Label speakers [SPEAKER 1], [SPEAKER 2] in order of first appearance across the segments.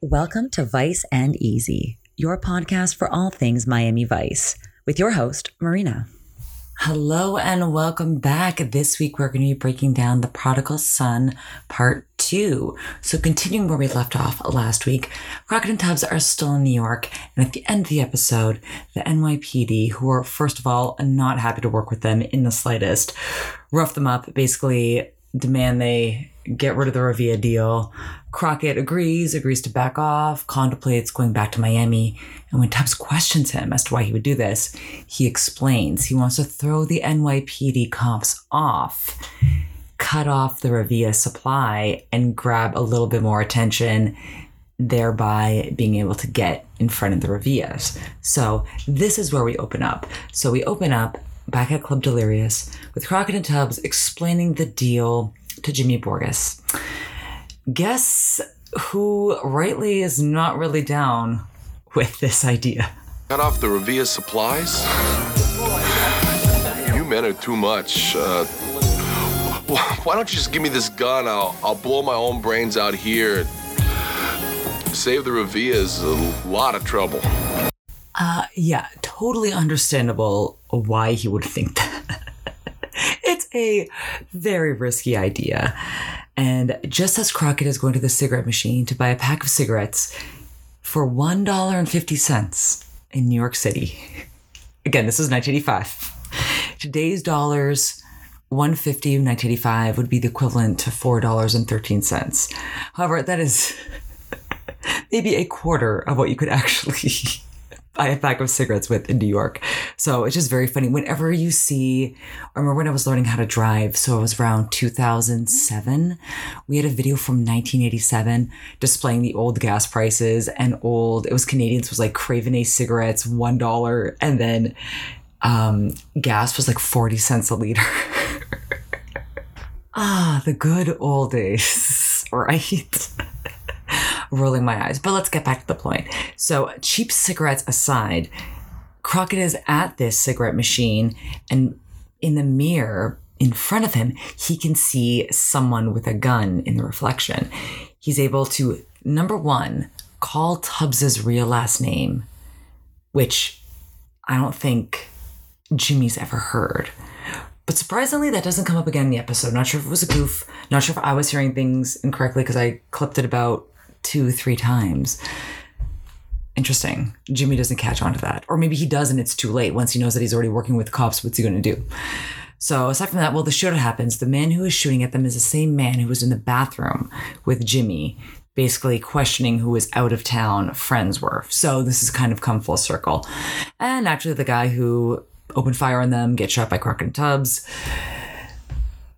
[SPEAKER 1] Welcome to Vice and Easy, your podcast for all things Miami Vice, with your host, Marina. Hello and welcome back. This week we're going to be breaking down The Prodigal Son Part 2. So, continuing where we left off last week, Crockett and Tubbs are still in New York, and at the end of the episode, the NYPD, who are, first of all, not happy to work with them in the slightest, rough them up, basically demand they get rid of the Revilla deal. Crockett agrees, agrees to back off, contemplates going back to Miami. And when Tubbs questions him as to why he would do this, he explains he wants to throw the NYPD cops off, cut off the Revilla supply, and grab a little bit more attention, thereby being able to get in front of the Revillas. So this is where we open up. So we open up back at Club Delirious with Crockett and Tubbs explaining the deal to Jimmy Borges. Guess who rightly is not really down with this idea?
[SPEAKER 2] Cut off the Revilla supplies? You men are too much. Uh, why don't you just give me this gun? I'll, I'll blow my own brains out here. Save the Revillas a lot of trouble.
[SPEAKER 1] Uh, yeah, totally understandable why he would think that. it's a very risky idea. And just as Crockett is going to the cigarette machine to buy a pack of cigarettes for $1.50 in New York City. Again, this is 1985. Today's dollars, 150 in 1985 would be the equivalent to $4.13. However, that is maybe a quarter of what you could actually buy a pack of cigarettes with in New York. So it's just very funny. Whenever you see, I remember when I was learning how to drive, so it was around 2007, we had a video from 1987 displaying the old gas prices and old, it was Canadians, was like Craven A cigarettes, $1. And then um, gas was like 40 cents a liter. ah, the good old days, right? Rolling my eyes. But let's get back to the point. So, cheap cigarettes aside, Crockett is at this cigarette machine, and in the mirror in front of him, he can see someone with a gun in the reflection. He's able to, number one, call Tubbs's real last name, which I don't think Jimmy's ever heard. But surprisingly, that doesn't come up again in the episode. Not sure if it was a goof. Not sure if I was hearing things incorrectly because I clipped it about two, three times. Interesting. Jimmy doesn't catch on to that. Or maybe he does and it's too late. Once he knows that he's already working with cops, what's he going to do? So, aside from that, well, the shootout happens. The man who is shooting at them is the same man who was in the bathroom with Jimmy, basically questioning who his out of town friends were. So, this has kind of come full circle. And actually, the guy who opened fire on them gets shot by Crockett and Tubbs.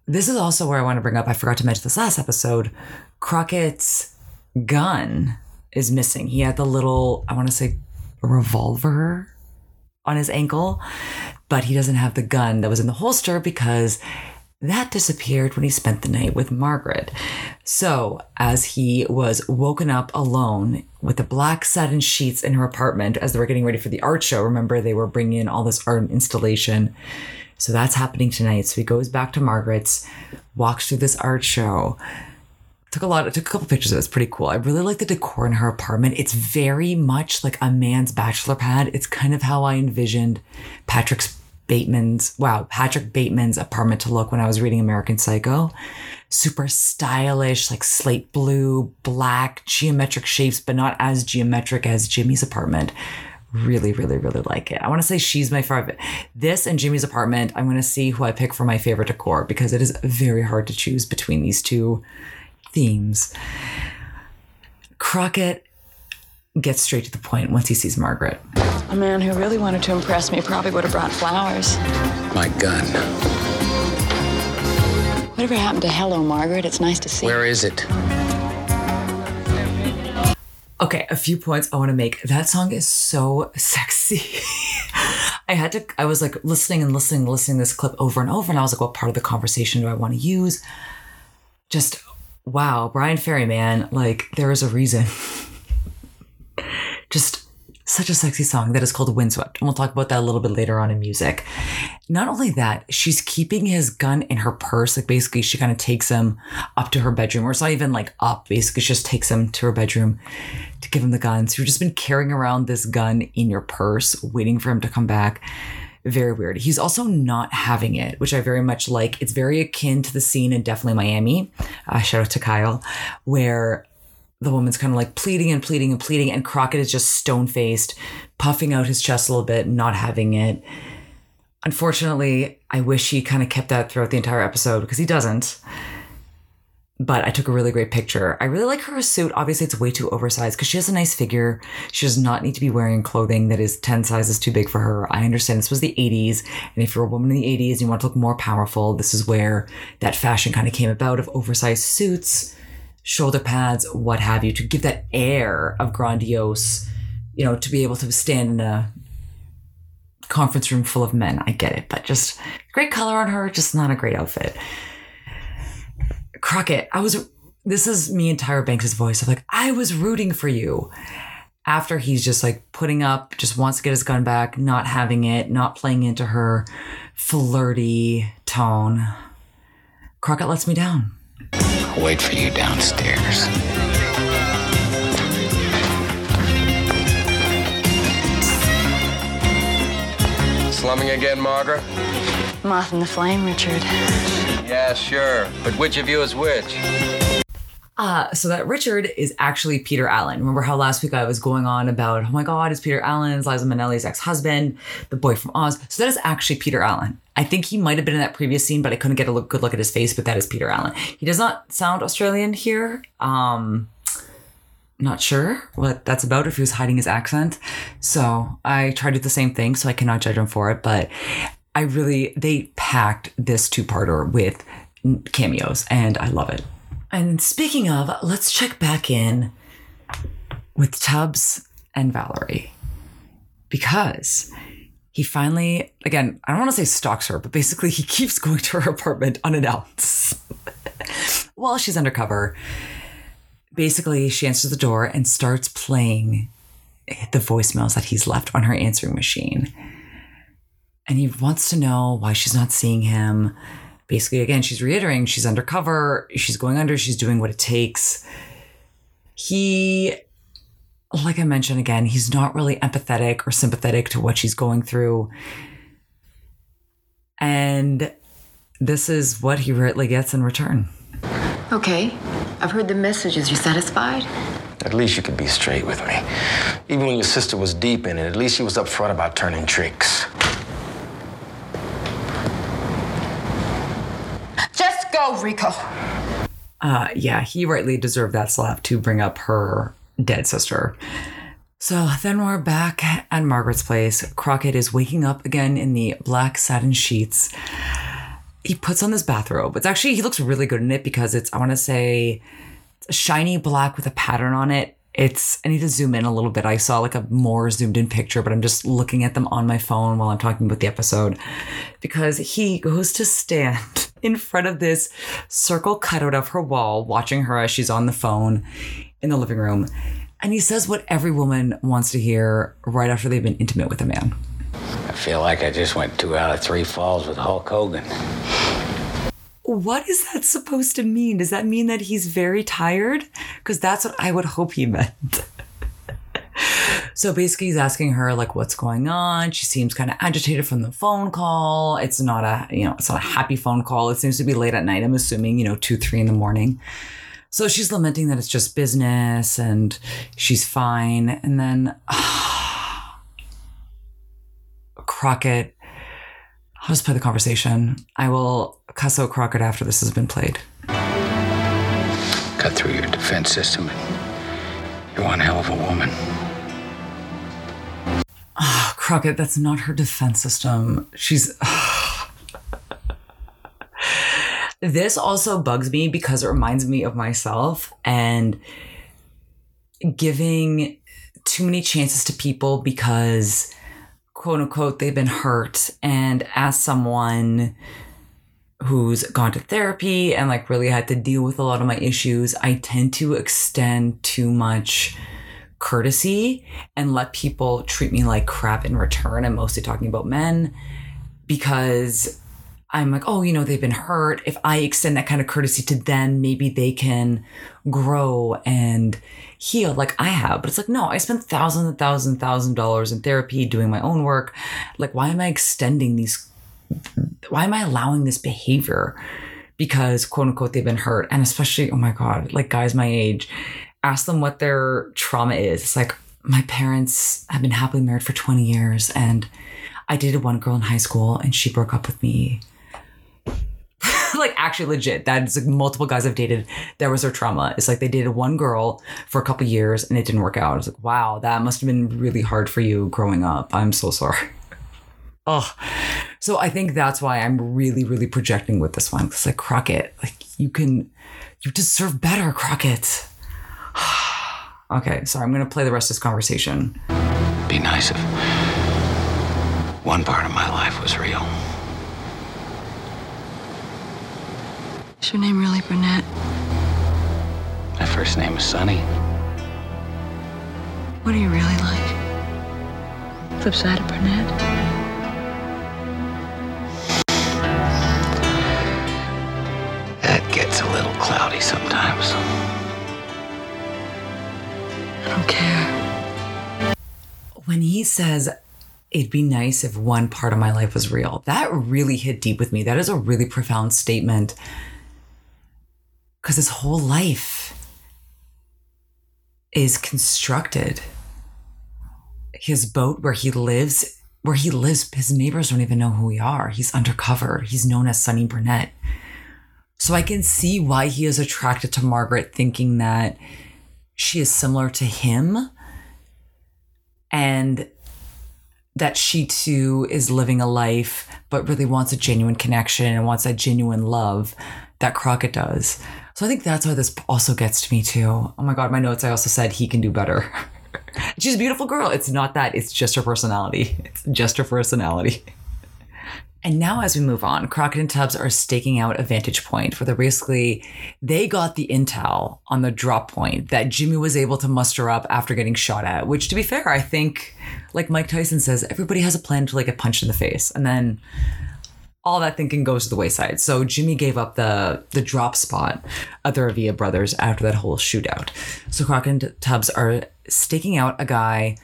[SPEAKER 1] This is also where I want to bring up, I forgot to mention this last episode, Crockett's gun is missing. He had the little, I want to say, revolver on his ankle, but he doesn't have the gun that was in the holster because that disappeared when he spent the night with Margaret. So, as he was woken up alone with the black satin sheets in her apartment as they were getting ready for the art show, remember they were bringing in all this art installation. So, that's happening tonight. So, he goes back to Margaret's, walks through this art show took a lot of, took a couple pictures of it. It's pretty cool. I really like the decor in her apartment. It's very much like a man's bachelor pad. It's kind of how I envisioned Patrick's Bateman's wow, Patrick Bateman's apartment to look when I was reading American Psycho. Super stylish, like slate blue, black, geometric shapes, but not as geometric as Jimmy's apartment. Really, really, really like it. I want to say she's my favorite. This and Jimmy's apartment, I'm going to see who I pick for my favorite decor because it is very hard to choose between these two themes. Crockett gets straight to the point once he sees Margaret.
[SPEAKER 3] A man who really wanted to impress me probably would have brought flowers.
[SPEAKER 4] My gun.
[SPEAKER 3] Whatever happened to Hello, Margaret? It's nice to see.
[SPEAKER 4] Where is it?
[SPEAKER 1] Okay, a few points I want to make. That song is so sexy. I had to, I was like listening and listening, and listening this clip over and over, and I was like, what part of the conversation do I want to use? Just wow, Bryan Ferry, man, like there is a reason. Just such a sexy song that is called Windswept. And we'll talk about that a little bit later on in music. Not only that, she's keeping his gun in her purse. Like basically, she kind of takes him up to her bedroom, or it's not even like up. Basically, she just takes him to her bedroom to give him the gun. So you've just been carrying around this gun in your purse, waiting for him to come back. Very weird. He's also not having it, which I very much like. It's very akin to the scene in Definitely Miami. Uh, shout out to Kyle, where the woman's kind of like pleading and pleading and pleading, and Crockett is just stone faced, puffing out his chest a little bit, not having it. Unfortunately, I wish he kind of kept that throughout the entire episode because he doesn't. But I took a really great picture. I really like her suit. Obviously, it's way too oversized because she has a nice figure. She does not need to be wearing clothing that is 10 sizes too big for her. I understand this was the 80s. And if you're a woman in the 80s and you want to look more powerful, this is where that fashion kind of came about of oversized suits shoulder pads, what have you, to give that air of grandiose, you know, to be able to stand in a conference room full of men. I get it, but just great color on her, just not a great outfit. Crockett, I was, this is me and Tyra Banks' voice of like, I was rooting for you. After he's just like putting up, just wants to get his gun back, not having it, not playing into her flirty tone. Crockett lets me down.
[SPEAKER 4] I'll wait for you downstairs.
[SPEAKER 5] Slumming again, Margaret?
[SPEAKER 3] Moth in the flame, Richard.
[SPEAKER 5] Yeah, sure. But which of you is which?
[SPEAKER 1] Uh, so that Richard is actually Peter Allen. Remember how last week I was going on about, oh my God, it's Peter Allen's Liza Minnelli's ex-husband, the boy from Oz. So that is actually Peter Allen. I think he might have been in that previous scene, but I couldn't get a look, good look at his face. But that is Peter Allen. He does not sound Australian here. Um, not sure what that's about if he was hiding his accent. So I tried to do the same thing, so I cannot judge him for it. But I really they packed this two-parter with cameos, and I love it. And speaking of, let's check back in with Tubbs and Valerie because he finally, again, I don't want to say stalks her, but basically he keeps going to her apartment unannounced while she's undercover. Basically, she answers the door and starts playing the voicemails that he's left on her answering machine. And he wants to know why she's not seeing him basically again she's reiterating she's undercover she's going under she's doing what it takes he like i mentioned again he's not really empathetic or sympathetic to what she's going through and this is what he rightly gets in return
[SPEAKER 6] Okay, I've heard the messages. You satisfied?
[SPEAKER 4] At least you could be straight with me. Even when your sister was deep in it, at least she was upfront about turning tricks.
[SPEAKER 6] Just go, Rico.
[SPEAKER 1] uh yeah he rightly deserved that slap to bring up her dead sister so then we're back at margaret's place crockett is waking up again in the black satin sheets he puts on this bathrobe. It's actually he looks really good in it because it's I want to say shiny black with a pattern on it. It's I need to zoom in a little bit. I saw like a more zoomed in picture, but I'm just looking at them on my phone while I'm talking about the episode because he goes to stand in front of this circle cutout of her wall, watching her as she's on the phone in the living room. And he says what every woman wants to hear right after they've been intimate with a man.
[SPEAKER 4] I feel like I just went two out of three falls with Hulk Hogan.
[SPEAKER 1] What is that supposed to mean? Does that mean that he's very tired? Because that's what I would hope he meant. so basically, he's asking her like, "What's going on?" She seems kind of agitated from the phone call. It's not a you know, it's not a happy phone call. It seems to be late at night. I'm assuming you know, two, three in the morning. So she's lamenting that it's just business and she's fine. And then Crockett. I'll just play the conversation. I will cuss out Crockett after this has been played.
[SPEAKER 4] Cut through your defense system. One hell of a woman.
[SPEAKER 1] Ah, Crockett, that's not her defense system. She's. this also bugs me because it reminds me of myself and giving too many chances to people because, quote unquote, they've been hurt. And as someone who's gone to therapy and like really had to deal with a lot of my issues, I tend to extend too much courtesy and let people treat me like crap in return. I'm mostly talking about men because I'm like, oh, you know, they've been hurt. If I extend that kind of courtesy to them, maybe they can grow and heal like I have. But it's like, no, I spent thousands and thousands and thousands of dollars in therapy doing my own work. Like, why am I extending these? Why am I allowing this behavior? Because quote unquote, they've been hurt. And especially, oh my God, like guys my age, ask them what their trauma is. It's like, my parents have been happily married for 20 years and I dated one girl in high school and she broke up with me like actually legit. That's like multiple guys I've dated. That was their trauma. It's like they dated one girl for a couple years and it didn't work out. I was like, wow, that must have been really hard for you growing up. I'm so sorry. Oh, so I think that's why I'm really, really projecting with this one. It's like Crockett, like you can, you deserve better, Crockett. okay, sorry, I'm gonna play the rest of this conversation.
[SPEAKER 4] Be nice if one part of my life was real.
[SPEAKER 3] Is your name really Burnett?
[SPEAKER 4] My first name is Sonny.
[SPEAKER 3] What are you really like? Flip side of Burnett?
[SPEAKER 4] Sometimes.
[SPEAKER 3] I don't care.
[SPEAKER 1] When he says, it'd be nice if one part of my life was real, that really hit deep with me. That is a really profound statement. Because his whole life is constructed. His boat where he lives, where he lives, his neighbors don't even know who we are. He's undercover. He's known as Sonny Burnett. So I can see why he is attracted to Margaret, thinking that she is similar to him and that she too is living a life, but really wants a genuine connection and wants that genuine love that Crockett does. So I think that's why this also gets to me too. Oh my God, my notes, I also said he can do better. She's a beautiful girl. It's not that, it's just her personality. It's just her personality. And now, as we move on, Crockett and Tubbs are staking out a vantage point where they're basically they got the intel on the drop point that Jimmy was able to muster up after getting shot at. Which, to be fair, I think, like Mike Tyson says, everybody has a plan to like get punched in the face, and then all that thinking goes to the wayside. So Jimmy gave up the the drop spot of the Revilla brothers after that whole shootout. So Crockett and Tubbs are staking out a guy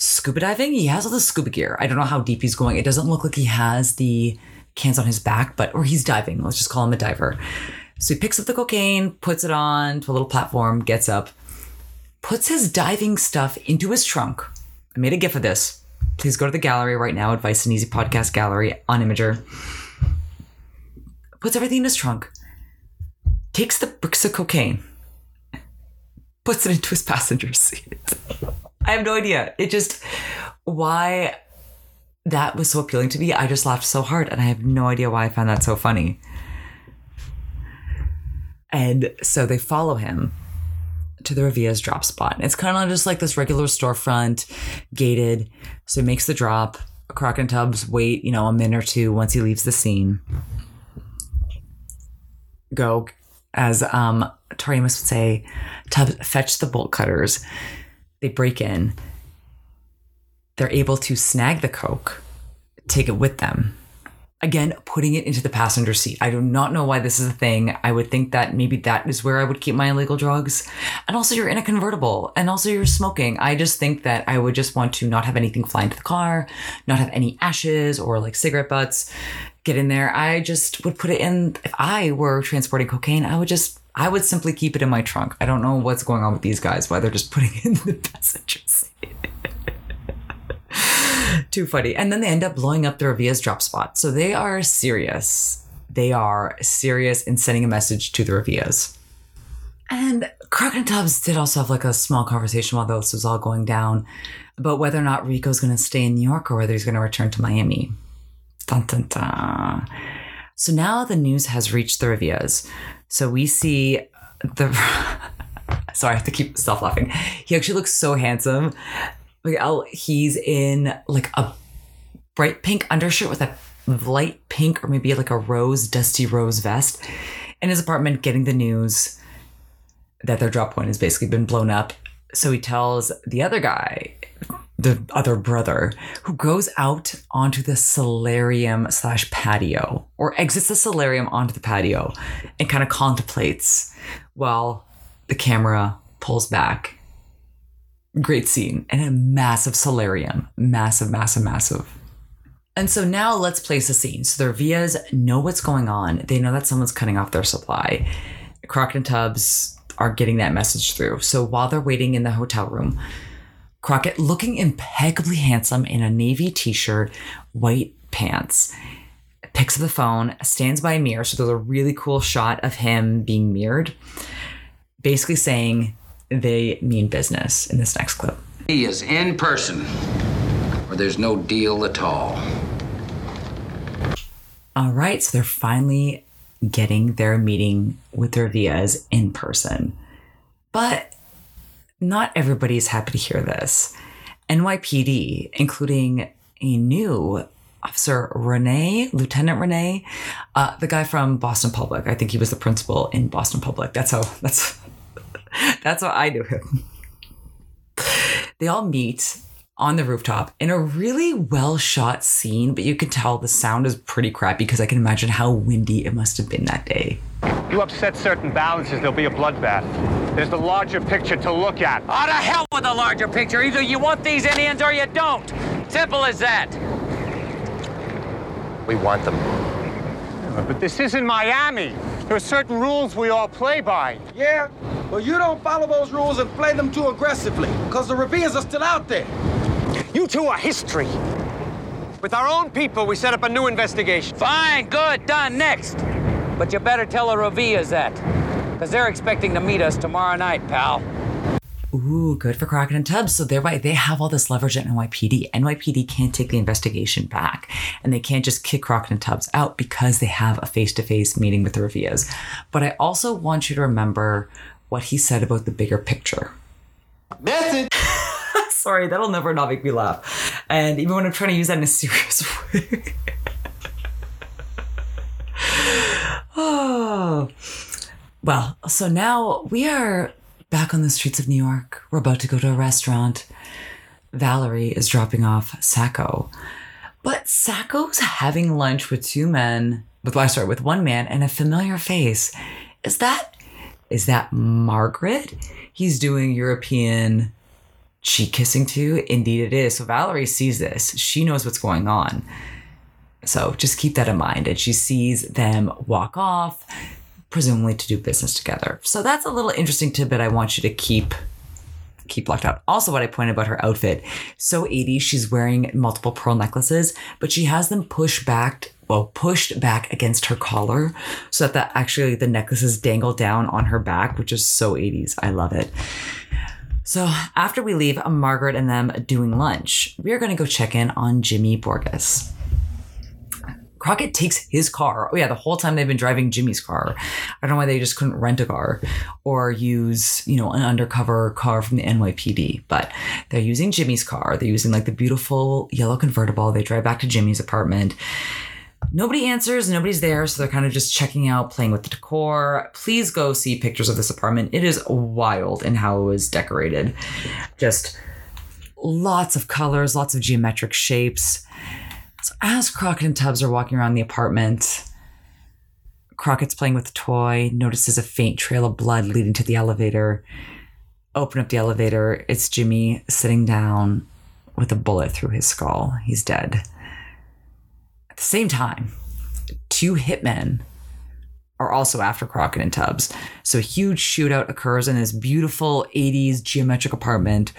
[SPEAKER 1] scuba diving. He has all the scuba gear. I don't know how deep he's going. It doesn't look like he has the cans on his back, but or he's diving. Let's just call him a diver. So he picks up the cocaine, puts it on to a little platform, gets up, puts his diving stuff into his trunk. I made a gif of this. Please go to the gallery right now, Advice and Easy Podcast Gallery on Imgur. Puts everything in his trunk, takes the bricks of cocaine, puts it into his passenger seat. I have no idea. It just why that was so appealing to me. I just laughed so hard, and I have no idea why I found that so funny. And so they follow him to the Revilla's drop spot. It's kind of just like this regular storefront, gated. So he makes the drop. Crockett and Tubbs wait, you know, a minute or two once he leaves the scene. Go, as um, Tori Amos would say, Tubbs fetch the bolt cutters. They break in. They're able to snag the coke, take it with them. Again, putting it into the passenger seat. I do not know why this is a thing. I would think that maybe that is where I would keep my illegal drugs. And also, you're in a convertible, and also you're smoking. I just think that I would just want to not have anything fly into the car, not have any ashes or like cigarette butts get in there. I just would put it in. If I were transporting cocaine, I would just, I would simply keep it in my trunk. I don't know what's going on with these guys, why they're just putting it in the passenger seat. Too funny. And then they end up blowing up the Revilla's drop spot. So they are serious. They are serious in sending a message to the Revillas. And Crockett and Tubbs did also have like a small conversation while this was all going down about whether or not Rico's going to stay in New York or whether he's going to return to Miami. Dun, dun, dun. So now the news has reached the Revillas. So we see the. Sorry, I have to keep myself laughing. He actually looks so handsome. Oh, he's in like a bright pink undershirt with a light pink or maybe like a rose, dusty rose vest in his apartment, getting the news that their drop point has basically been blown up. So he tells the other guy, the other brother, who goes out onto the solarium slash patio or exits the solarium onto the patio and kind of contemplates while the camera pulls back. Great scene and a massive solarium. Massive, massive, massive. And so now let's place a scene. So the Revillas know what's going on. They know that someone's cutting off their supply. Crockett and Tubbs are getting that message through. So while they're waiting in the hotel room, Crockett, looking impeccably handsome in a navy t shirt, white pants, picks up the phone, stands by a mirror. So there's a really cool shot of him being mirrored, basically saying they mean business in this next clip.
[SPEAKER 7] He is in person, or there's no deal at all.
[SPEAKER 1] All right, so they're finally getting their meeting with the Revillas in person. But not everybody is happy to hear this. NYPD, including a new officer, Renee, Lieutenant Renee, uh, the guy from Boston Public. I think he was the principal in Boston Public. That's how that's that's how I knew him. They all meet on the rooftop in a really well shot scene, but you can tell the sound is pretty crappy because I can imagine how windy it must have been that day.
[SPEAKER 8] You upset certain balances, there'll be a bloodbath. There's the larger picture to look at.
[SPEAKER 9] Oh, to hell with the larger picture. Either you want these Indians or you don't. Simple as that.
[SPEAKER 8] We want them. But this isn't Miami. There are certain rules we all play by.
[SPEAKER 10] Yeah, but you don't follow those rules and play them too aggressively, because the Revillas are still out there.
[SPEAKER 8] You two are history. With our own people, we set up a new investigation.
[SPEAKER 9] Fine, good, done, next. But you better tell the Revillas that. Because they're expecting to meet us tomorrow night, pal.
[SPEAKER 1] Ooh, good for Crockett and Tubbs. So thereby they have all this leverage at NYPD. NYPD can't take the investigation back. And they can't just kick Crockett and Tubbs out because they have a face-to-face meeting with the Revillas. But I also want you to remember what he said about the bigger picture.
[SPEAKER 10] Message.
[SPEAKER 1] Sorry, that'll never not make me laugh. And even when I'm trying to use that in a serious way. oh. Well, so now we are back on the streets of New York. We're about to go to a restaurant. Valerie is dropping off Sacco. But Sacco's having lunch with two men, with well, sorry, with one man and a familiar face. Is that is that Margaret? He's doing European cheek kissing to? Indeed it is. So Valerie sees this. She knows what's going on. So just keep that in mind. And she sees them walk off, presumably to do business together. So that's a little interesting tidbit I want you to keep keep locked out. Also, what I pointed about her outfit, so 80s, she's wearing multiple pearl necklaces, but she has them pushed back, well, pushed back against her collar so that the, actually the necklaces dangle down on her back, which is so 80s. I love it. So after we leave Margaret and them doing lunch, we are going to go check in on Jimmy Borges. Crockett takes his car. Oh yeah, the whole time they've been driving Jimmy's car. I don't know why they just couldn't rent a car or use, you know, an undercover car from the NYPD. But they're using Jimmy's car. They're using like the beautiful yellow convertible. They drive back to Jimmy's apartment. Nobody answers, nobody's there, so they're kind of just checking out, playing with the decor. Please go see pictures of this apartment. It is wild in how it was decorated. Just lots of colors, lots of geometric shapes. So as Crockett and Tubbs are walking around the apartment, Crockett's playing with a toy, notices a faint trail of blood leading to the elevator. Open up the elevator. It's Jimmy sitting down with a bullet through his skull. He's dead. At the same time, two hitmen are also after Crockett and Tubbs. So a huge shootout occurs in this beautiful 80s geometric apartment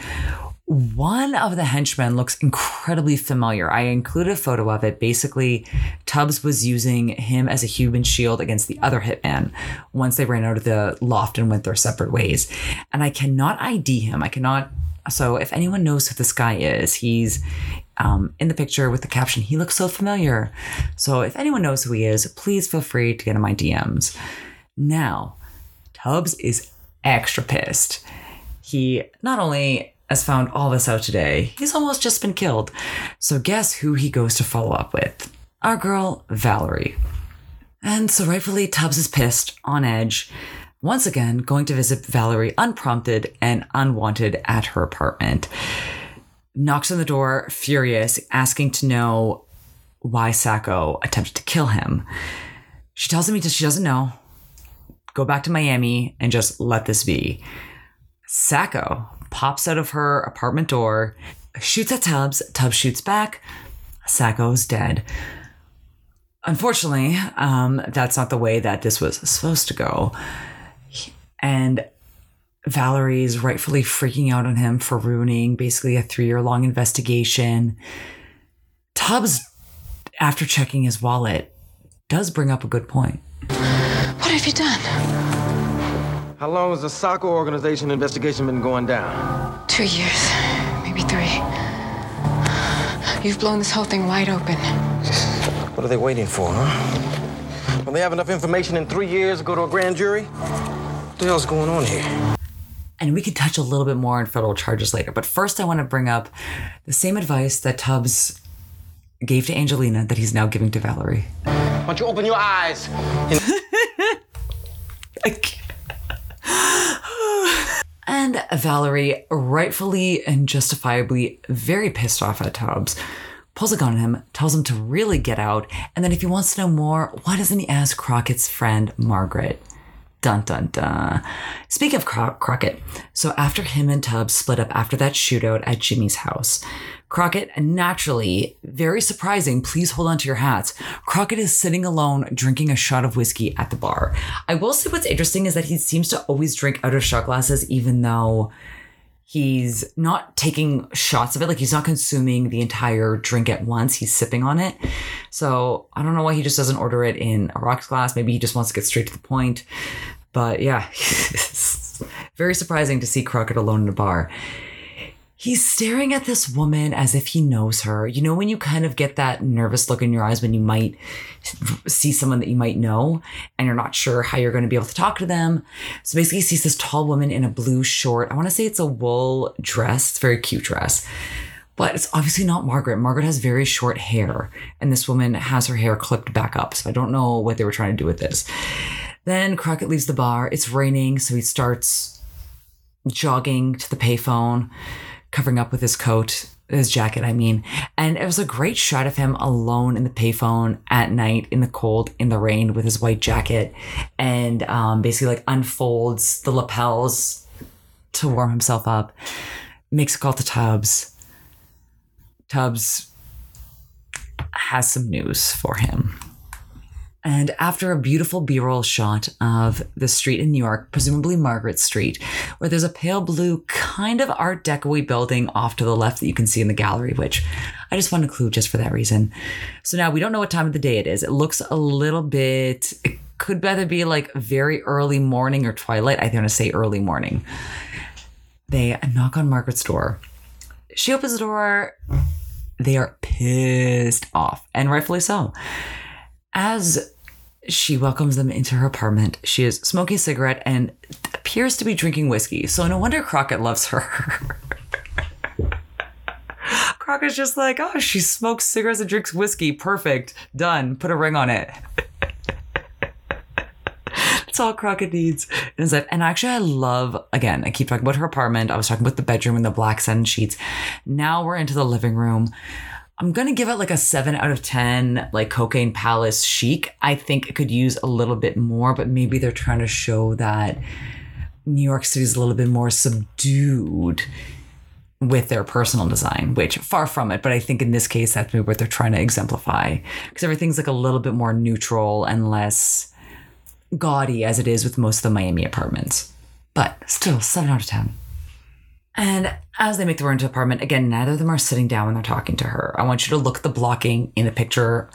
[SPEAKER 1] one of the henchmen looks incredibly familiar. I included a photo of it. Basically, Tubbs was using him as a human shield against the other hitman once they ran out of the loft and went their separate ways. And I cannot ID him. I cannot. So, if anyone knows who this guy is, he's um, in the picture with the caption, he looks so familiar. So, if anyone knows who he is, please feel free to get in my DMs. Now, Tubbs is extra pissed. He not only has found all this out today. He's almost just been killed. So guess who he goes to follow up with? Our girl, Valerie. And so rightfully, Tubbs is pissed, on edge. once again going to visit Valerie unprompted and unwanted at her apartment. Knocks on the door, furious, asking to know why Sacco attempted to kill him. She tells him he she doesn't know. Go back to Miami and just let this be. Sacco pops out of her apartment door, shoots at Tubbs. Tubbs shoots back. Sacco's dead. Unfortunately, um, that's not the way that this was supposed to go. And Valerie's rightfully freaking out on him for ruining basically a three year long investigation. Tubbs, after checking his wallet, does bring up a good point.
[SPEAKER 3] What have you done?
[SPEAKER 10] How long has the Sacco organization investigation been going down?
[SPEAKER 3] Two years, maybe three. You've blown this whole thing wide open.
[SPEAKER 4] What are they waiting for, huh?
[SPEAKER 10] Will they have enough information in three years to go to a grand jury?
[SPEAKER 4] What the hell's going on here?
[SPEAKER 1] And we could touch a little bit more on federal charges later. But first, I want to bring up the same advice that Tubbs gave to Angelina that he's now giving to Valerie.
[SPEAKER 10] Why don't you open your eyes?
[SPEAKER 1] And Valerie, rightfully and justifiably very pissed off at Tubbs, pulls a gun on him, tells him to really get out, and then if he wants to know more, why doesn't he ask Crockett's friend Margaret? Dun dun dun. Speak of Cro- Crockett, so after him and Tubbs split up after that shootout at Jimmy's house, Crockett, naturally, very surprising, please hold on to your hats. Crockett is sitting alone drinking a shot of whiskey at the bar. I will say what's interesting is that he seems to always drink out of shot glasses, even though he's not taking shots of it. Like he's not consuming the entire drink at once. He's sipping on it. So I don't know why he just doesn't order it in a rocks glass. Maybe he just wants to get straight to the point. But yeah, very surprising to see Crockett alone in a bar. He's staring at this woman as if he knows her. You know, when you kind of get that nervous look in your eyes when you might see someone that you might know and you're not sure how you're going to be able to talk to them. So basically, he sees this tall woman in a blue short. I want to say it's a wool dress. It's very cute dress. But it's obviously not Margaret. Margaret has very short hair, and this woman has her hair clipped back up. So I don't know what they were trying to do with this. Then Crockett leaves the bar. It's raining, so he starts jogging to the payphone covering up with his coat, his jacket, I mean. And it was a great shot of him alone in the payphone at night in the cold, in the rain with his white jacket and um, basically like unfolds the lapels to warm himself up, makes a call to Tubbs. Tubbs has some news for him. And after a beautiful B roll shot of the street in New York, presumably Margaret Street, where there's a pale blue kind of Art Deco building off to the left that you can see in the gallery, which I just want to clue just for that reason. So now we don't know what time of the day it is. It looks a little bit, it could either be like very early morning or twilight. I want to say early morning. They knock on Margaret's door. She opens the door. They are pissed off, and rightfully so. As she welcomes them into her apartment, she is smoking a cigarette and appears to be drinking whiskey. So no wonder Crockett loves her. Crockett's just like, oh, she smokes cigarettes and drinks whiskey. Perfect. Done. Put a ring on it. That's all Crockett needs in his life. And actually, I love, again, I keep talking about her apartment. I was talking about the bedroom and the black satin sheets. Now we're into the living room. I'm gonna give it like a seven out of ten, like Cocaine Palace chic. I think it could use a little bit more, but maybe they're trying to show that New York City is a little bit more subdued with their personal design, which far from it. But I think in this case, that's maybe what they're trying to exemplify because everything's like a little bit more neutral and less gaudy as it is with most of the Miami apartments. But still, seven out of ten. And as they make their way into the apartment, again, neither of them are sitting down when they're talking to her. I want you to look at the blocking in the picture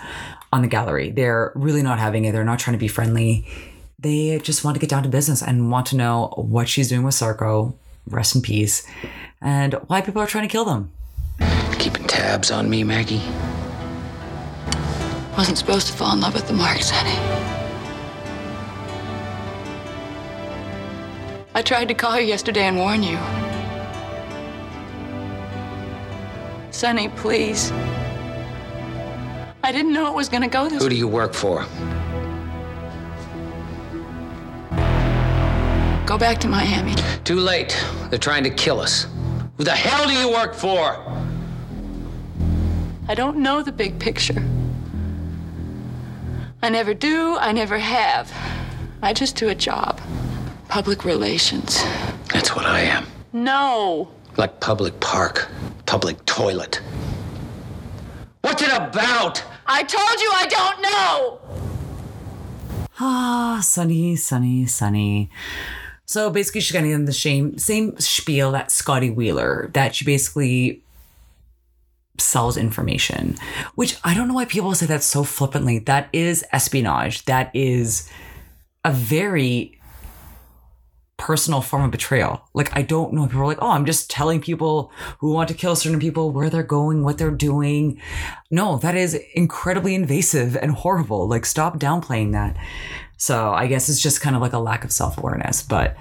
[SPEAKER 1] on the gallery. They're really not having it. They're not trying to be friendly. They just want to get down to business and want to know what she's doing with Sacco, rest in peace, and why people are trying to kill them.
[SPEAKER 7] Keeping tabs on me, Maggie?
[SPEAKER 3] Wasn't supposed to fall in love with the marks, honey. I tried to call you yesterday and warn you. Sonny, please. I didn't know it was gonna go this
[SPEAKER 7] Who do you work for?
[SPEAKER 3] go back to Miami.
[SPEAKER 9] Too late. They're trying to kill us. Who the hell do you work for?
[SPEAKER 3] I don't know the big picture. I never do, I never have. I just do a job. Public relations.
[SPEAKER 9] That's what I am.
[SPEAKER 3] No.
[SPEAKER 9] Like public park, public toilet. What's it about?
[SPEAKER 3] I told you I don't know!
[SPEAKER 1] Ah, Sonny, Sonny, Sonny. So basically, she's getting in the same same spiel that Scotty Wheeler that she basically sells information, which I don't know why people say that so flippantly. That is espionage. That is a very personal form of betrayal. Like I don't know. People are like, oh, I'm just telling people who want to kill certain people where they're going, what they're doing. No, that is incredibly invasive and horrible. Like stop downplaying that. So I guess it's just kind of like a lack of self awareness, but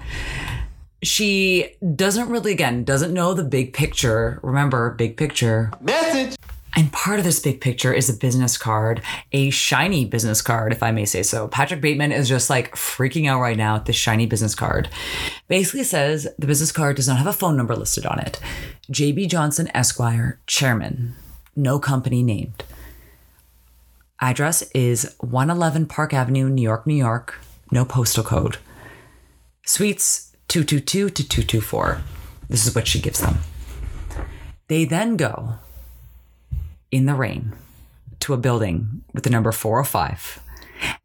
[SPEAKER 1] she doesn't really, again, doesn't know the big picture. Remember, big picture.
[SPEAKER 10] Message.
[SPEAKER 1] And part of this big picture is a business card, a shiny business card, if I may say so. Patrick Bateman is just like freaking out right now at this shiny business card. Basically says the business card does not have a phone number listed on it. JB Johnson Esquire, chairman, no company named. Address is 111 Park Avenue, New York, New York, no postal code. Suites 222 to 224. This is what she gives them. They then go in the rain to a building with the number 405.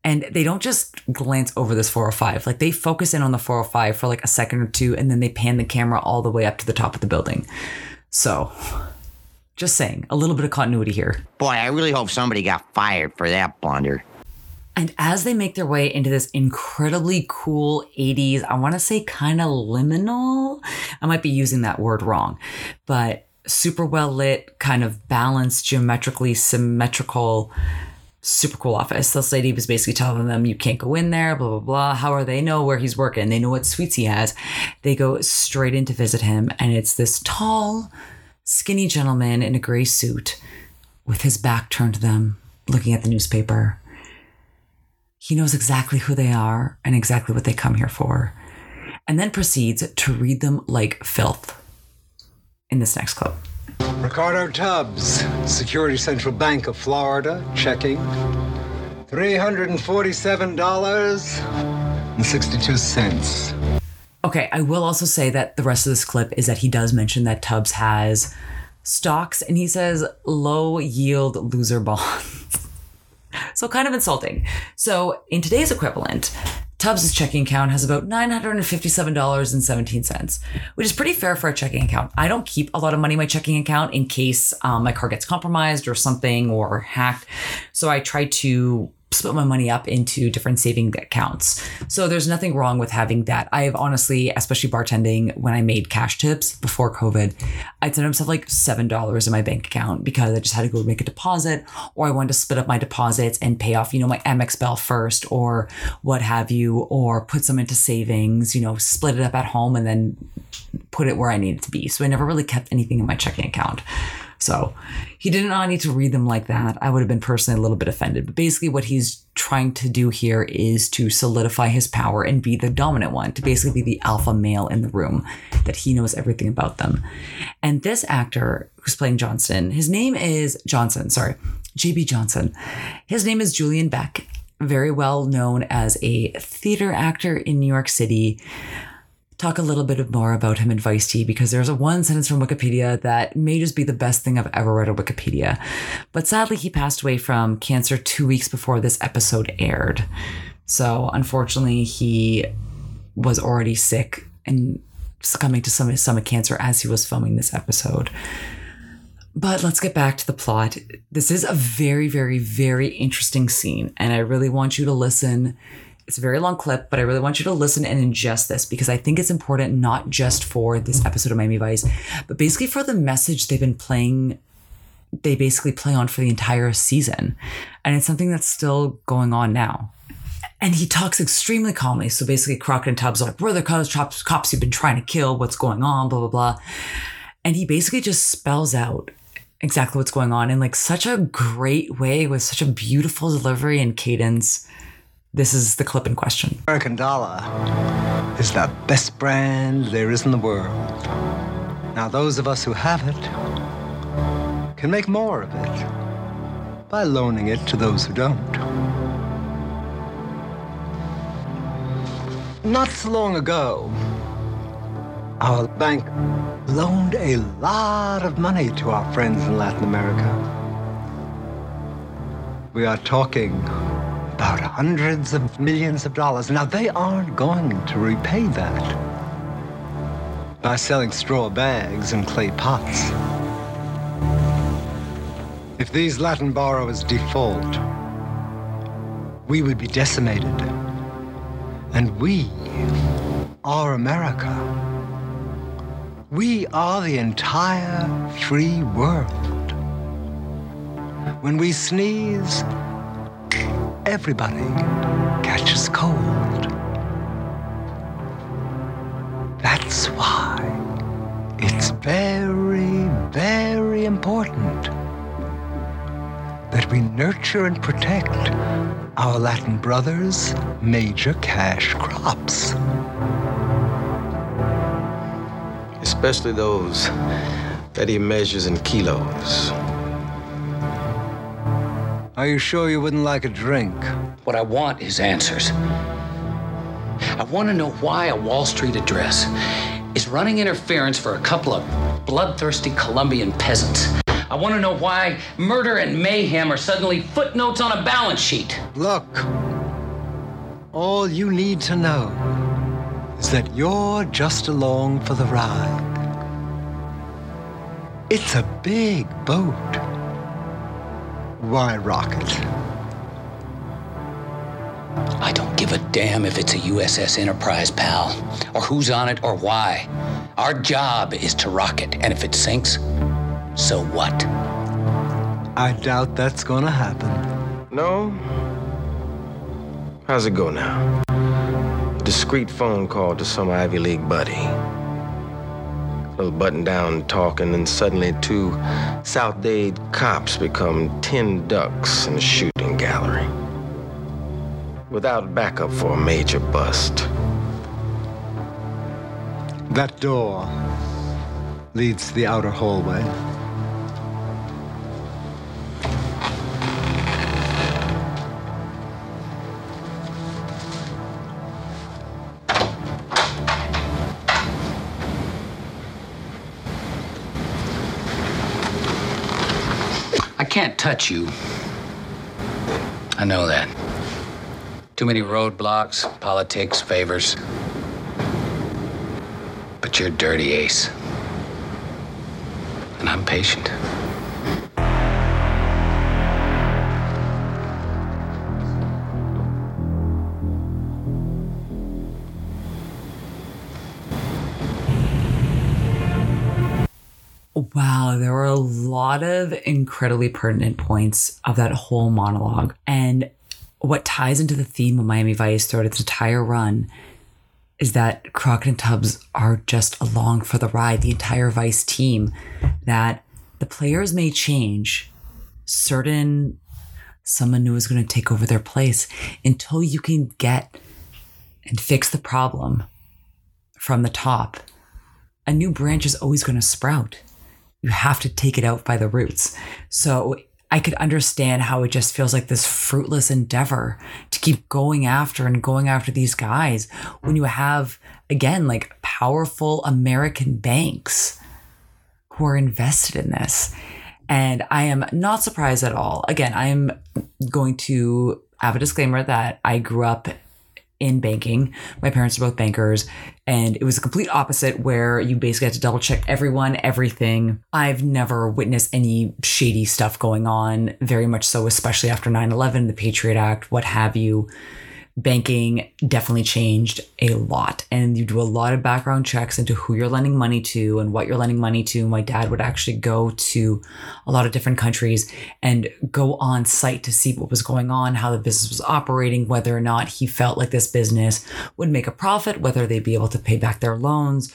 [SPEAKER 1] And they don't just glance over this 405, like they focus in on the 405 for like a second or two, and then they pan the camera all the way up to the top of the building. So, just saying, a little bit of continuity here.
[SPEAKER 11] Boy, I really hope somebody got fired for that blunder.
[SPEAKER 1] And as they make their way into this incredibly cool 80s, I want to say kind of liminal. I might be using that word wrong, but super well lit, kind of balanced, geometrically symmetrical, super cool office. This lady was basically telling them, you can't go in there, blah, blah, blah. How are they know where he's working? They know what suites he has. They go straight in to visit him, and it's this tall, skinny gentleman in a gray suit with his back turned to them, looking at the newspaper. He knows exactly who they are and exactly what they come here for, and then proceeds to read them like filth in this next clip.
[SPEAKER 12] Ricardo Tubbs, Security Central Bank of Florida, checking. $347.62.
[SPEAKER 1] Okay, I will also say that the rest of this clip is that he does mention that Tubbs has stocks and he says low yield loser bonds. so kind of insulting. So in today's equivalent, Tubbs' checking account has about $957.17, which is pretty fair for a checking account. I don't keep a lot of money in my checking account in case um, my car gets compromised or something or hacked. So I try to split my money up into different saving accounts. So there's nothing wrong with having that. I've honestly, especially bartending, when I made cash tips before COVID, I'd sometimes have like $7 in my bank account because I just had to go make a deposit or I wanted to split up my deposits and pay off, you know, my Amex bill first or what have you, or put some into savings, you know, split it up at home and then put it where I needed to be. So I never really kept anything in my checking account. So he did not need to read them like that. I would have been personally a little bit offended. But basically, what he's trying to do here is to solidify his power and be the dominant one, to basically be the alpha male in the room, that he knows everything about them. And this actor who's playing Johnson, his name is Johnson, sorry, JB Johnson. His name is Julian Beck, very well known as a theater actor in New York City talk a little bit more about him Vice T because there's a one sentence from Wikipedia that may just be the best thing I've ever read on Wikipedia. But sadly, he passed away from cancer two weeks before this episode aired. So unfortunately, he was already sick and succumbing to some stomach cancer as he was filming this episode. But let's get back to the plot. This is a very, very, very interesting scene, and I really want you to listen it's a very long clip, but I really want you to listen and ingest this because I think it's important not just for this episode of Miami Vice, but basically for the message they've been playing. They basically play on for the entire season. And it's something that's still going on now. And he talks extremely calmly. So basically, Crockett and Tubbs are like, We're the cops, cops you've been trying to kill. What's going on? Blah, blah, blah. And he basically just spells out exactly what's going on in like such a great way with such a beautiful delivery and cadence This is the clip in question.
[SPEAKER 12] American dollar is the best brand there is in the world. Now, those of us who have it can make more of it by loaning it to those who don't. Not so long ago, our bank loaned a lot of money to our friends in Latin America. We are talking about hundreds of millions of dollars. Now, they aren't going to repay that by selling straw bags and clay pots. If these Latin borrowers default, we would be decimated. And we are America. We are the entire free world. When we sneeze, everybody catches cold. That's why it's very, very important that we nurture and protect our Latin brothers' major cash crops.
[SPEAKER 4] Especially those that he measures in kilos.
[SPEAKER 12] Are you sure you wouldn't like a drink?
[SPEAKER 9] What I want is answers. I want to know why a Wall Street address is running interference for a couple of bloodthirsty Colombian peasants. I want to know why murder and mayhem are suddenly footnotes on a balance sheet.
[SPEAKER 12] Look, all you need to know is that you're just along for the ride. It's a big boat. Why rocket?
[SPEAKER 9] I don't give a damn if it's a USS Enterprise, pal, or who's on it or why. Our job is to rocket, and if it sinks, so what?
[SPEAKER 12] I doubt that's gonna happen.
[SPEAKER 4] No? How's it go now? A discreet phone call to some Ivy League buddy. Little button down talking, and suddenly two South Dade cops become ten ducks in a shooting gallery. Without backup for a major bust.
[SPEAKER 12] That door leads to the outer hallway.
[SPEAKER 9] Can't touch you. I know that. Too many roadblocks, politics, favors. But you're dirty, Ace. And I'm patient.
[SPEAKER 1] Lot of incredibly pertinent points of that whole monologue. And what ties into the theme of Miami Vice throughout its entire run is that Crockett and Tubbs are just along for the ride, the entire Vice team, that the players may change. Certain someone new is going to take over their place until you can get and fix the problem from the top. A new branch is always going to sprout you have to take it out by the roots. So I could understand how it just feels like this fruitless endeavor to keep going after and going after these guys when you have, again, like powerful American banks who are invested in this. And I am not surprised at all. Again, I'm going to have a disclaimer that I grew up in banking. My parents are both bankers, and it was a complete opposite where you basically had to double check everyone, everything. I've never witnessed any shady stuff going on, very much so, especially after 9 11, the Patriot Act, what have you. Banking definitely changed a lot, and you do a lot of background checks into who you're lending money to and what you're lending money to. My dad would actually go to a lot of different countries and go on site to see what was going on, how the business was operating, whether or not he felt like this business would make a profit, whether they'd be able to pay back their loans.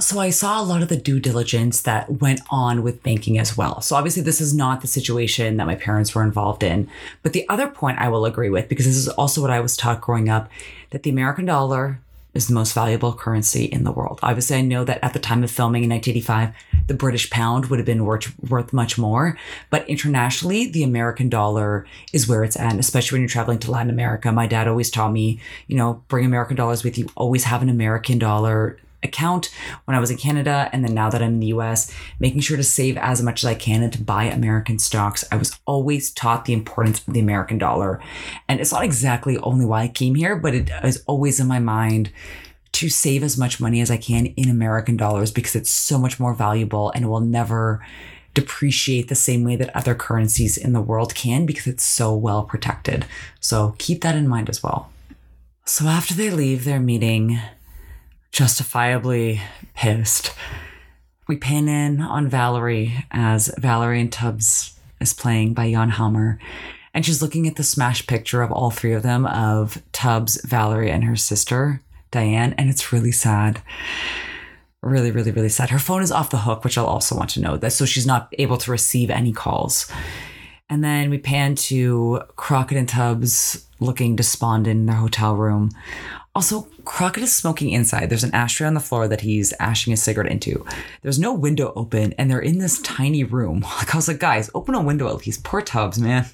[SPEAKER 1] So I saw a lot of the due diligence that went on with banking as well. So obviously this is not the situation that my parents were involved in. But the other point I will agree with, because this is also what I was taught growing up, that the American dollar is the most valuable currency in the world. Obviously, I know that at the time of filming in 1985, the British pound would have been worth, worth much more. But internationally, the American dollar is where it's at, especially when you're traveling to Latin America. My dad always taught me, you know, bring American dollars with you, always have an American dollar account when I was in Canada. And then now that I'm in the US, making sure to save as much as I can and to buy American stocks. I was always taught the importance of the American dollar. And it's not exactly only why I came here, but it is always in my mind to save as much money as I can in American dollars because it's so much more valuable and will never depreciate the same way that other currencies in the world can because it's so well protected. So keep that in mind as well. So after they leave their meeting, justifiably pissed. We pan in on Valerie as Valerie and Tubbs is playing by Jan Hammer. And she's looking at the smash picture of all three of them of Tubbs, Valerie, and her sister, Diane. And it's really sad. Really, really, really sad. Her phone is off the hook, which I'll also want to know that. So she's not able to receive any calls. And then we pan to Crockett and Tubbs looking despondent in their hotel room. Also, Crockett is smoking inside. There's an ashtray on the floor that he's ashing a cigarette into. There's no window open, and they're in this tiny room. Like I was like, guys, open a window at least. Poor Tubbs, man.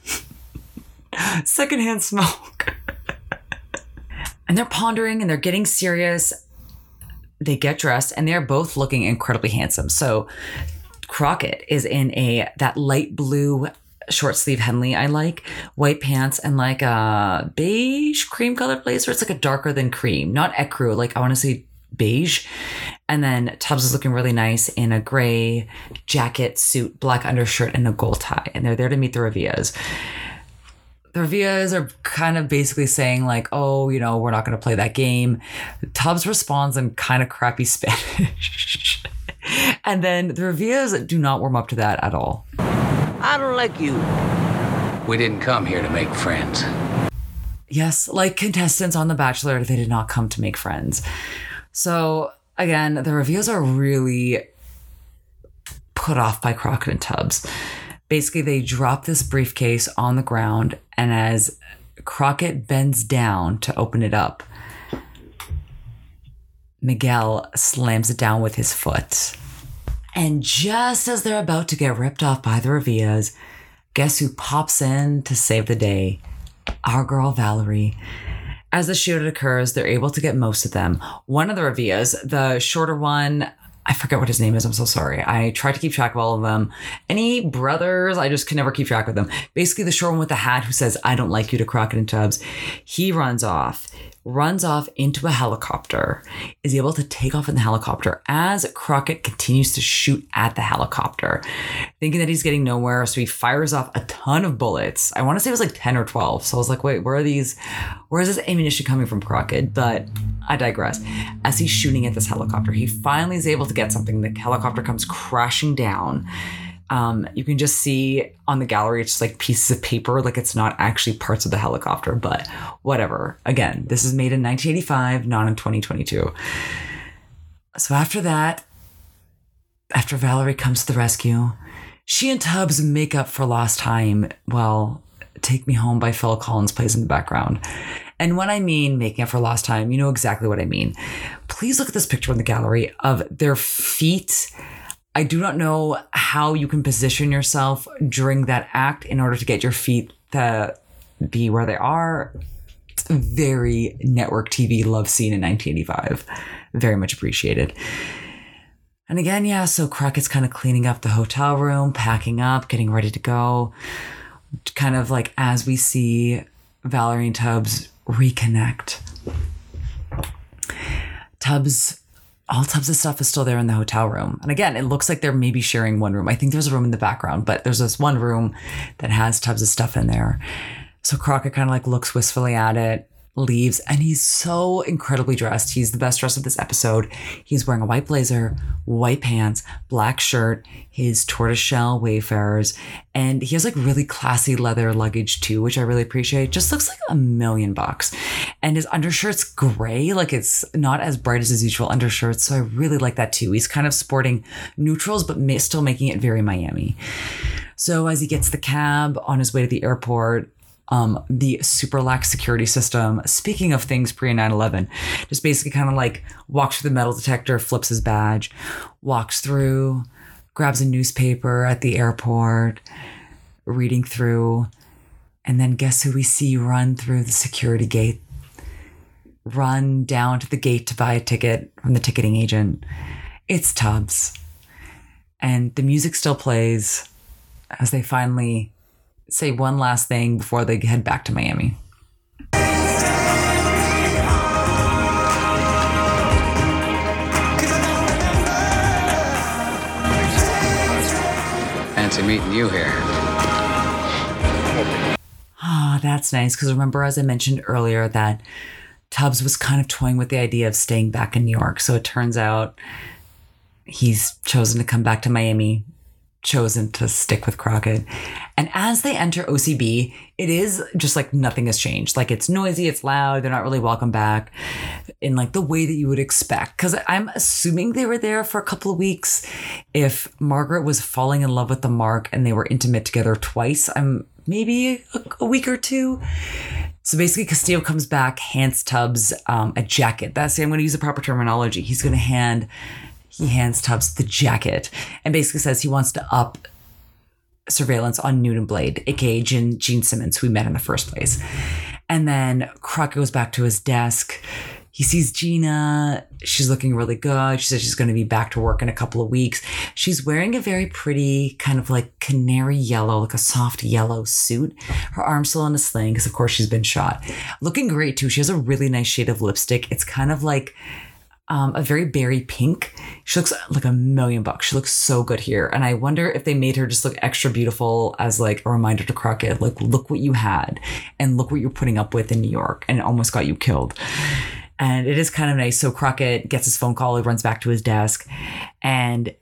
[SPEAKER 1] Secondhand smoke. and they're pondering and they're getting serious. They get dressed and they're both looking incredibly handsome. So Crockett is in a that light blue short sleeve Henley I like, white pants, and like a beige cream colored blazer. It's like a darker than cream, not ecru. Like I want to say beige. And then Tubbs is looking really nice in a gray jacket, suit, black undershirt, and a gold tie. And they're there to meet the Revillas. The Revillas are kind of basically saying, like, oh, you know, we're not going to play that game. Tubbs responds in kind of crappy Spanish. and then the Revillas do not warm up to that at all.
[SPEAKER 11] I don't like you.
[SPEAKER 9] We didn't come here to make friends.
[SPEAKER 1] Yes, like contestants on The Bachelor, they did not come to make friends. So again, the Revillas are really put off by Crockett and Tubbs. Basically, they drop this briefcase on the ground, and as Crockett bends down to open it up, Miguel slams it down with his foot. And just as they're about to get ripped off by the Revillas, guess who pops in to save the day? Our girl Valerie. As the shootout occurs, they're able to get most of them. One of the Revillas, the shorter one, I forget what his name is. I'm so sorry. I try to keep track of all of them. Any brothers, I just can never keep track of them. Basically, the short one with the hat who says, I don't like you to Crockett and Tubbs. He runs off runs off into a helicopter, is able to take off in the helicopter as Crockett continues to shoot at the helicopter, thinking that he's getting nowhere. So he fires off a ton of bullets. I want to say it was like 10 or 12. So I was like, wait, where are these? Where is this ammunition coming from, Crockett? But I digress. As he's shooting at this helicopter, he finally is able to get something. The helicopter comes crashing down um, you can just see on the gallery, it's just like pieces of paper, like it's not actually parts of the helicopter, but whatever. Again, this is made in 1985, not in 2022. So after that, after Valerie comes to the rescue, she and Tubbs make up for lost time. Well, Take Me Home by Phil Collins plays in the background. And when I mean making up for lost time, you know exactly what I mean. Please look at this picture in the gallery of their feet I do not know how you can position yourself during that act in order to get your feet to be where they are. Very network TV love scene in 1985. Very much appreciated. And again, yeah, so Crockett's kind of cleaning up the hotel room, packing up, getting ready to go. Kind of like as we see Valerie and Tubbs reconnect. Tubbs all types of stuff is still there in the hotel room. And again, it looks like they're maybe sharing one room. I think there's a room in the background, but there's this one room that has Tubbs of stuff in there. So Crockett kind of like looks wistfully at it, leaves and he's so incredibly dressed. He's the best dressed of this episode. He's wearing a white blazer, white pants, black shirt, his tortoiseshell wayfarers, and he has like really classy leather luggage too, which I really appreciate. Just looks like a million bucks. And his undershirt's gray, like it's not as bright as his usual undershirts. So I really like that too. He's kind of sporting neutrals, but still making it very Miami. So as he gets the cab on his way to the airport, um, the super lax security system, speaking of things pre 9 11, just basically kind of like walks through the metal detector, flips his badge, walks through, grabs a newspaper at the airport, reading through, and then guess who we see run through the security gate? Run down to the gate to buy a ticket from the ticketing agent. It's Tubbs. And the music still plays as they finally say one last thing before they head back to Miami.
[SPEAKER 9] Fancy meeting you here.
[SPEAKER 1] Ah, oh, that's nice. Because remember, as I mentioned earlier, that Tubbs was kind of toying with the idea of staying back in New York. So it turns out he's chosen to come back to Miami chosen to stick with Crockett. And as they enter OCB, it is just like nothing has changed. Like it's noisy, it's loud, they're not really welcome back in like the way that you would expect. Cause I'm assuming they were there for a couple of weeks. If Margaret was falling in love with the Mark and they were intimate together twice, I'm maybe a, a week or two. So basically, Castillo comes back, hands Tubbs um, a jacket. That's I'm going to use the proper terminology. He's going to hand he hands Tubbs the jacket and basically says he wants to up surveillance on Newton Blade, aka Gene, Gene Simmons, who we met in the first place. And then Crockett goes back to his desk. He sees Gina. She's looking really good. She says she's going to be back to work in a couple of weeks. She's wearing a very pretty, kind of like canary yellow, like a soft yellow suit. Her arm's still in a sling because, of course, she's been shot. Looking great, too. She has a really nice shade of lipstick. It's kind of like um, a very berry pink. She looks like a million bucks. She looks so good here. And I wonder if they made her just look extra beautiful as like a reminder to Crockett, like, look what you had and look what you're putting up with in New York. And it almost got you killed. And it is kind of nice. So Crockett gets his phone call, he runs back to his desk, and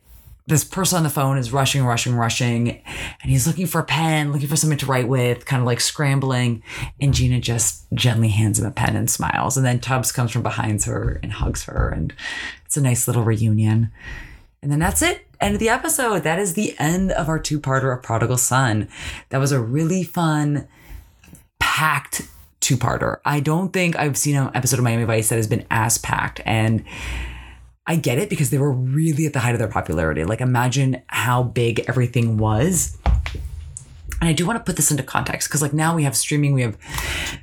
[SPEAKER 1] this person on the phone is rushing, rushing, rushing, and he's looking for a pen, looking for something to write with, kind of like scrambling. And Gina just gently hands him a pen and smiles. And then Tubbs comes from behind her and hugs her, and it's a nice little reunion. And then that's it. End of the episode. That is the end of our two-parter of Prodigal Son. That was a really fun, packed two-parter. I don't think I've seen an episode of Miami Vice that has been as packed and I get it because they were really at the height of their popularity. Like, imagine how big everything was. And I do want to put this into context because, like, now we have streaming, we have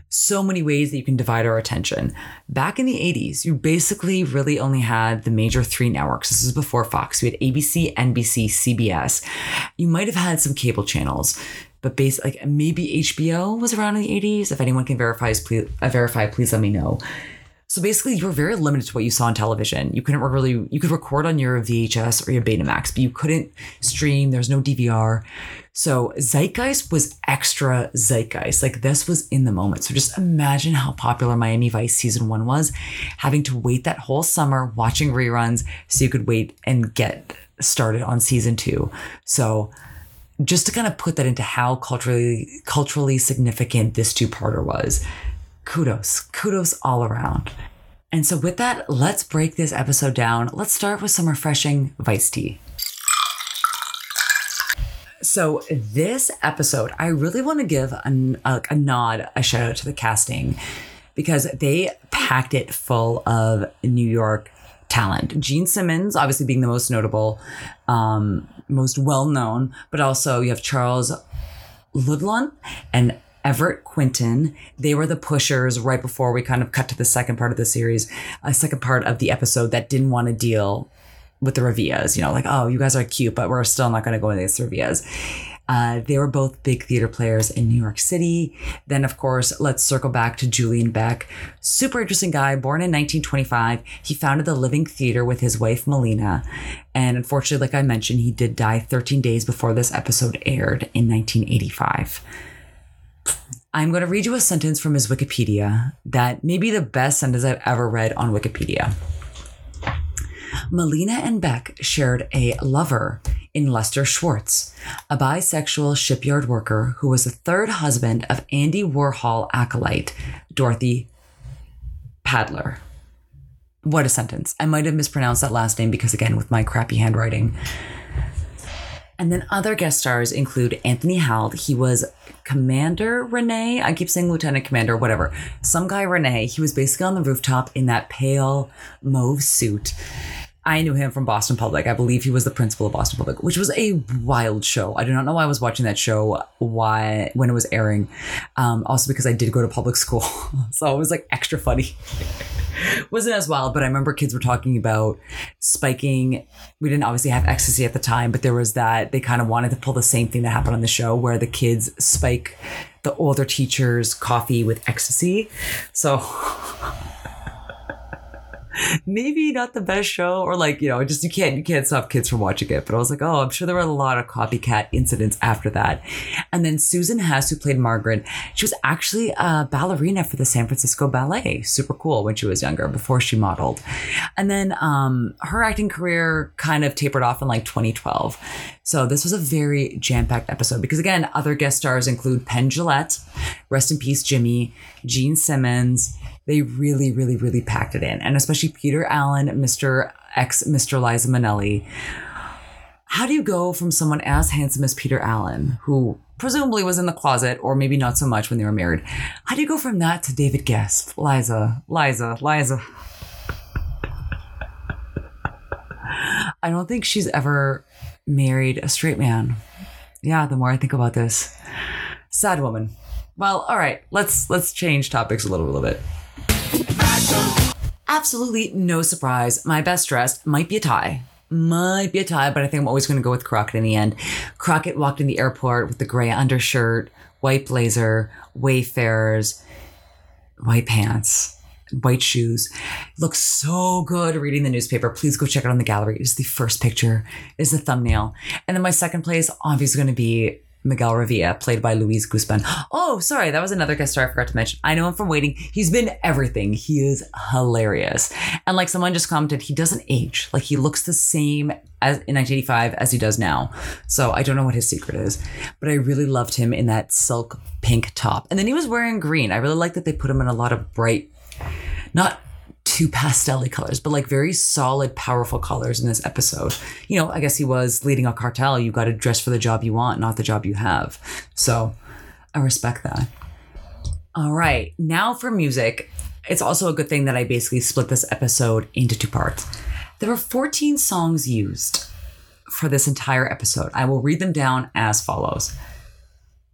[SPEAKER 1] so many ways that you can divide our attention. Back in the 80s, you basically really only had the major three networks. This is before Fox. We had ABC, NBC, CBS. You might have had some cable channels, but basically, like, maybe HBO was around in the 80s. If anyone can verify, please, uh, verify, please let me know. So basically, you were very limited to what you saw on television. You couldn't really, you could record on your VHS or your Betamax, but you couldn't stream. There's no DVR. So Zeitgeist was extra Zeitgeist. Like this was in the moment. So just imagine how popular Miami Vice season one was, having to wait that whole summer watching reruns so you could wait and get started on season two. So just to kind of put that into how culturally culturally significant this two-parter was kudos, kudos all around. And so, with that, let's break this episode down. Let's start with some refreshing Vice tea. So, this episode, I really want to give a, a, a, nod, a shout out to the casting because they packed it full of New York talent. Gene Simmons, obviously being the most notable, um, most well known, but also you have Charles Ludlam and Everett Quinton. They were the pushers right before we kind of cut to the second part of the series, a second part of the episode that didn't want to deal with the Revillas. You know, like, oh, you guys are cute, but we're still not going to go against the Revillas. Uh, they were both big theater players in New York City. Then, of course, let's circle back to Julian Beck. Super interesting guy, born in 1925. He founded the Living Theater with his wife, Malina. And unfortunately, like I mentioned, he did die 13 days before this episode aired in 1985. I'm going to read you a sentence from his Wikipedia that may be the best sentence I've ever read on Wikipedia. Malina and Beck shared a lover in Lester Schwartz, a bisexual shipyard worker who was the third husband of Andy Warhol acolyte Dorothy Padler. What a sentence. I might have mispronounced that last name because, again, with my crappy handwriting. And then other guest stars include Anthony Heald. He was Commander Renee. I keep saying Lieutenant Commander, whatever. Some guy Renee. He was basically on the rooftop in that pale mauve suit. I knew him from Boston Public. I believe he was the principal of Boston Public, which was a wild show. I do not know why I was watching that show why when it was airing. Um, also because I did go to public school, so it was like extra funny. wasn't as wild, but I remember kids were talking about spiking. We didn't obviously have ecstasy at the time, but there was that they kind of wanted to pull the same thing that happened on the show where the kids spike the older teachers' coffee with ecstasy. So maybe not the best show or like you know just you can't you can't stop kids from watching it. But i was like oh i'm sure there were a lot of copycat incidents after that. And then susan hess who played margaret she was actually a ballerina for the san francisco ballet. Super cool when she was younger before she modeled. And then um, her acting career kind of tapered off in like 2012 so this was a very jam-packed episode because again other guest stars include penn jillette rest in peace jimmy gene simmons they really, really, really packed it in. And especially Peter Allen, Mr. X, Mr. Liza Minnelli. How do you go from someone as handsome as Peter Allen, who presumably was in the closet, or maybe not so much when they were married? How do you go from that to David Gest? Liza, Liza, Liza. I don't think she's ever married a straight man. Yeah, the more I think about this. Sad woman. Well, all right, let's let's change topics a little, little bit. Absolutely no surprise. My best dressed might be a tie. Might be a tie, but I think I'm always going to go with Crockett in the end. Crockett walked in the airport with the gray undershirt, white blazer, wayfarers, white pants, white shoes. Looks so good reading the newspaper. Please go check it on the gallery. It is the first picture, it is the thumbnail. And then my second place, obviously going to be Miguel Revilla, played by Luis Guzman. Oh, sorry, that was another guest star I forgot to mention. I know him from Waiting. He's been everything. He is hilarious. And like someone just commented, he doesn't age. Like he looks the same as in 1985 as he does now. So I don't know what his secret is, but I really loved him in that silk pink top. And then he was wearing green. I really like that they put him in a lot of bright, not too pastel colors, but like very solid, powerful colors in this episode. You know, I guess he was leading a cartel. You got to dress for the job you want, not the job you have. So I respect that. All right, now for music. It's also a good thing that I basically split this episode into two parts. There were 14 songs used for this entire episode. I will read them down as follows.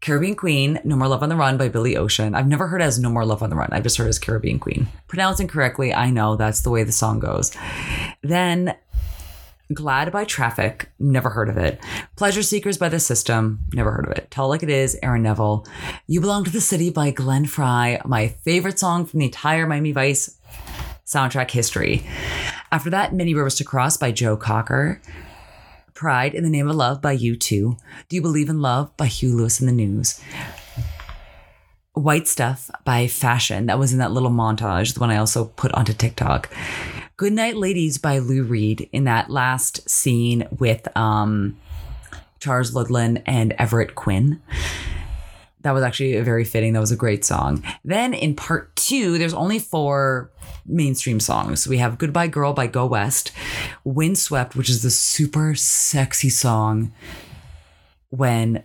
[SPEAKER 1] Caribbean Queen, No More Love on the Run by Billy Ocean. I've never heard as No More Love on the Run. I've just heard as Caribbean Queen. Pronouncing correctly, I know that's the way the song goes. Then Glad by Traffic, never heard of it. Pleasure Seekers by The System, never heard of it. Tell Like It Is, Aaron Neville. You Belong to the City by Glenn Frey, my favorite song from the entire Miami Vice soundtrack history. After that, Many Rivers to Cross by Joe Cocker. Pride in the Name of Love by U2. Do You Believe in Love by Huey Lewis and the News. White Stuff by Fashion. That was in that little montage, the one I also put onto TikTok. Good Night Ladies by Lou Reed in that last scene with um, Charles Ludlam and Everett Quinn. That was actually very fitting. That was a great song. Then in part two, there's only four mainstream songs. We have Goodbye Girl by Go West, Windswept, which is the super sexy song when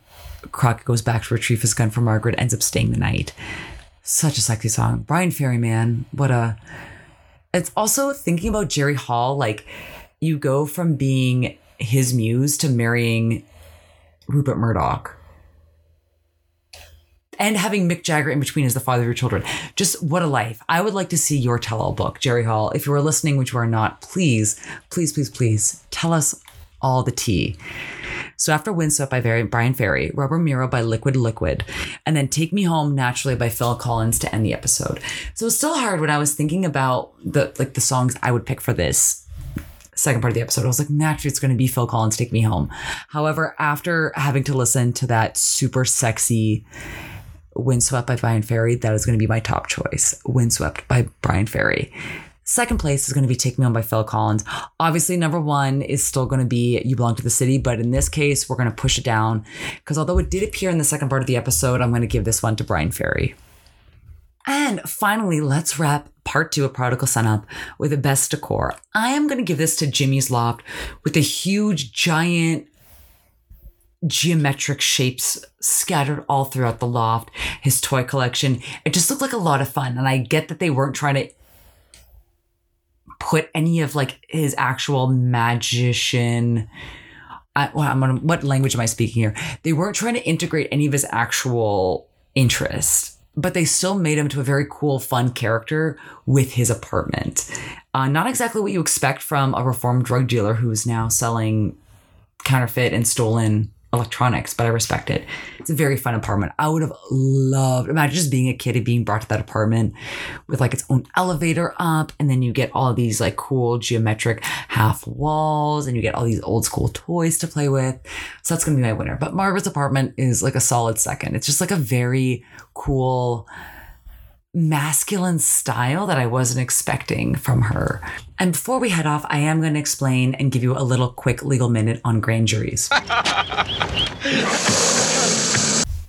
[SPEAKER 1] Crockett goes back to retrieve his gun from Margaret, ends up staying the night. Such a sexy song. Bryan Ferry, man. What a. It's also thinking about Jerry Hall. Like, you go from being his muse to marrying Rupert Murdoch and having Mick Jagger in between as the father of your children. Just what a life. I would like to see your tell all book, Jerry Hall. If you are listening, which you are not, please, please, please, please tell us all the tea. So after Windswept by Bryan Ferry, Rubber Mirror by Liquid Liquid, and then Take Me Home Naturally by Phil Collins to end the episode. So it's still hard when I was thinking about the like the songs I would pick for this second part of the episode. I was like, naturally, it's going to be Phil Collins, Take Me Home. However, after having to listen to that super sexy Windswept by Bryan Ferry, that is going to be my top choice. Windswept by Bryan Ferry. Second place is going to be Take Me Home by Phil Collins. Obviously, number one is still going to be You Belong to the City, but in this case, we're going to push it down because although it did appear in the second part of the episode, I'm going to give this one to Bryan Ferry. And finally, let's wrap part two of Prodigal Son up with the best decor. I am going to give this to Jimmy's Loft with a huge, giant geometric shapes scattered all throughout the loft, his toy collection. It just looked like a lot of fun. And I get that they weren't trying to put any of like his actual magician. I, well, I'm what language am I speaking here? They weren't trying to integrate any of his actual interests, but they still made him to a very cool, fun character with his apartment. Uh, not exactly what you expect from a reformed drug dealer who's now selling counterfeit and stolen electronics, but I respect it. It's a very fun apartment. I would have loved, imagine just being a kid and being brought to that apartment with like its own elevator up, and then you get all these like cool geometric half walls, and you get all these old school toys to play with. So that's gonna be my winner. But Margaret's apartment is like a solid second. It's just like a very cool masculine style that I wasn't expecting from her. And before we head off, I am going to explain and give you a little quick legal minute on grand juries.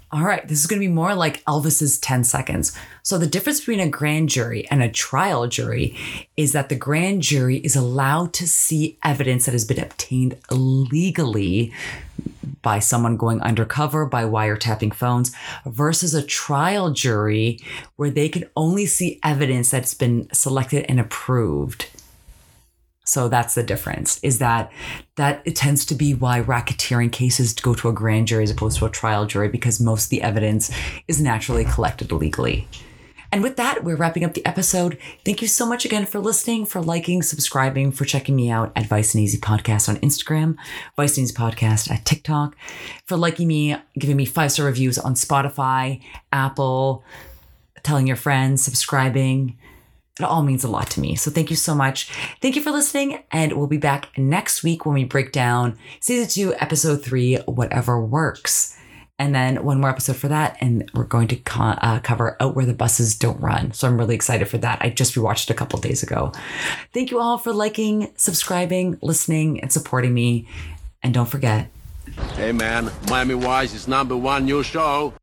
[SPEAKER 1] All right, this is going to be more like Elvis's 10 seconds. So, the difference between a grand jury and a trial jury is that the grand jury is allowed to see evidence that has been obtained legally by someone going undercover, by wiretapping phones, versus a trial jury where they can only see evidence that's been selected and approved. So that's the difference. Is that that it tends to be why racketeering cases go to a grand jury as opposed to a trial jury because most of the evidence is naturally collected legally. And with that, we're wrapping up the episode. Thank you so much again for listening, for liking, subscribing, for checking me out at Vice and Easy Podcast on Instagram, Vice and Easy Podcast at TikTok, for liking me, giving me five star reviews on Spotify, Apple, telling your friends, subscribing. It all means a lot to me. So thank you so much. Thank you for listening. And we'll be back next week when we break down season two, episode three, whatever works. And then one more episode for that. And we're going to co- uh, cover Out Where the Buses Don't Run. So I'm really excited for that. I just rewatched it a couple days ago. Thank you all for liking, subscribing, listening, and supporting me. And don't forget,
[SPEAKER 13] Hey man, Miami Wise is number one new show.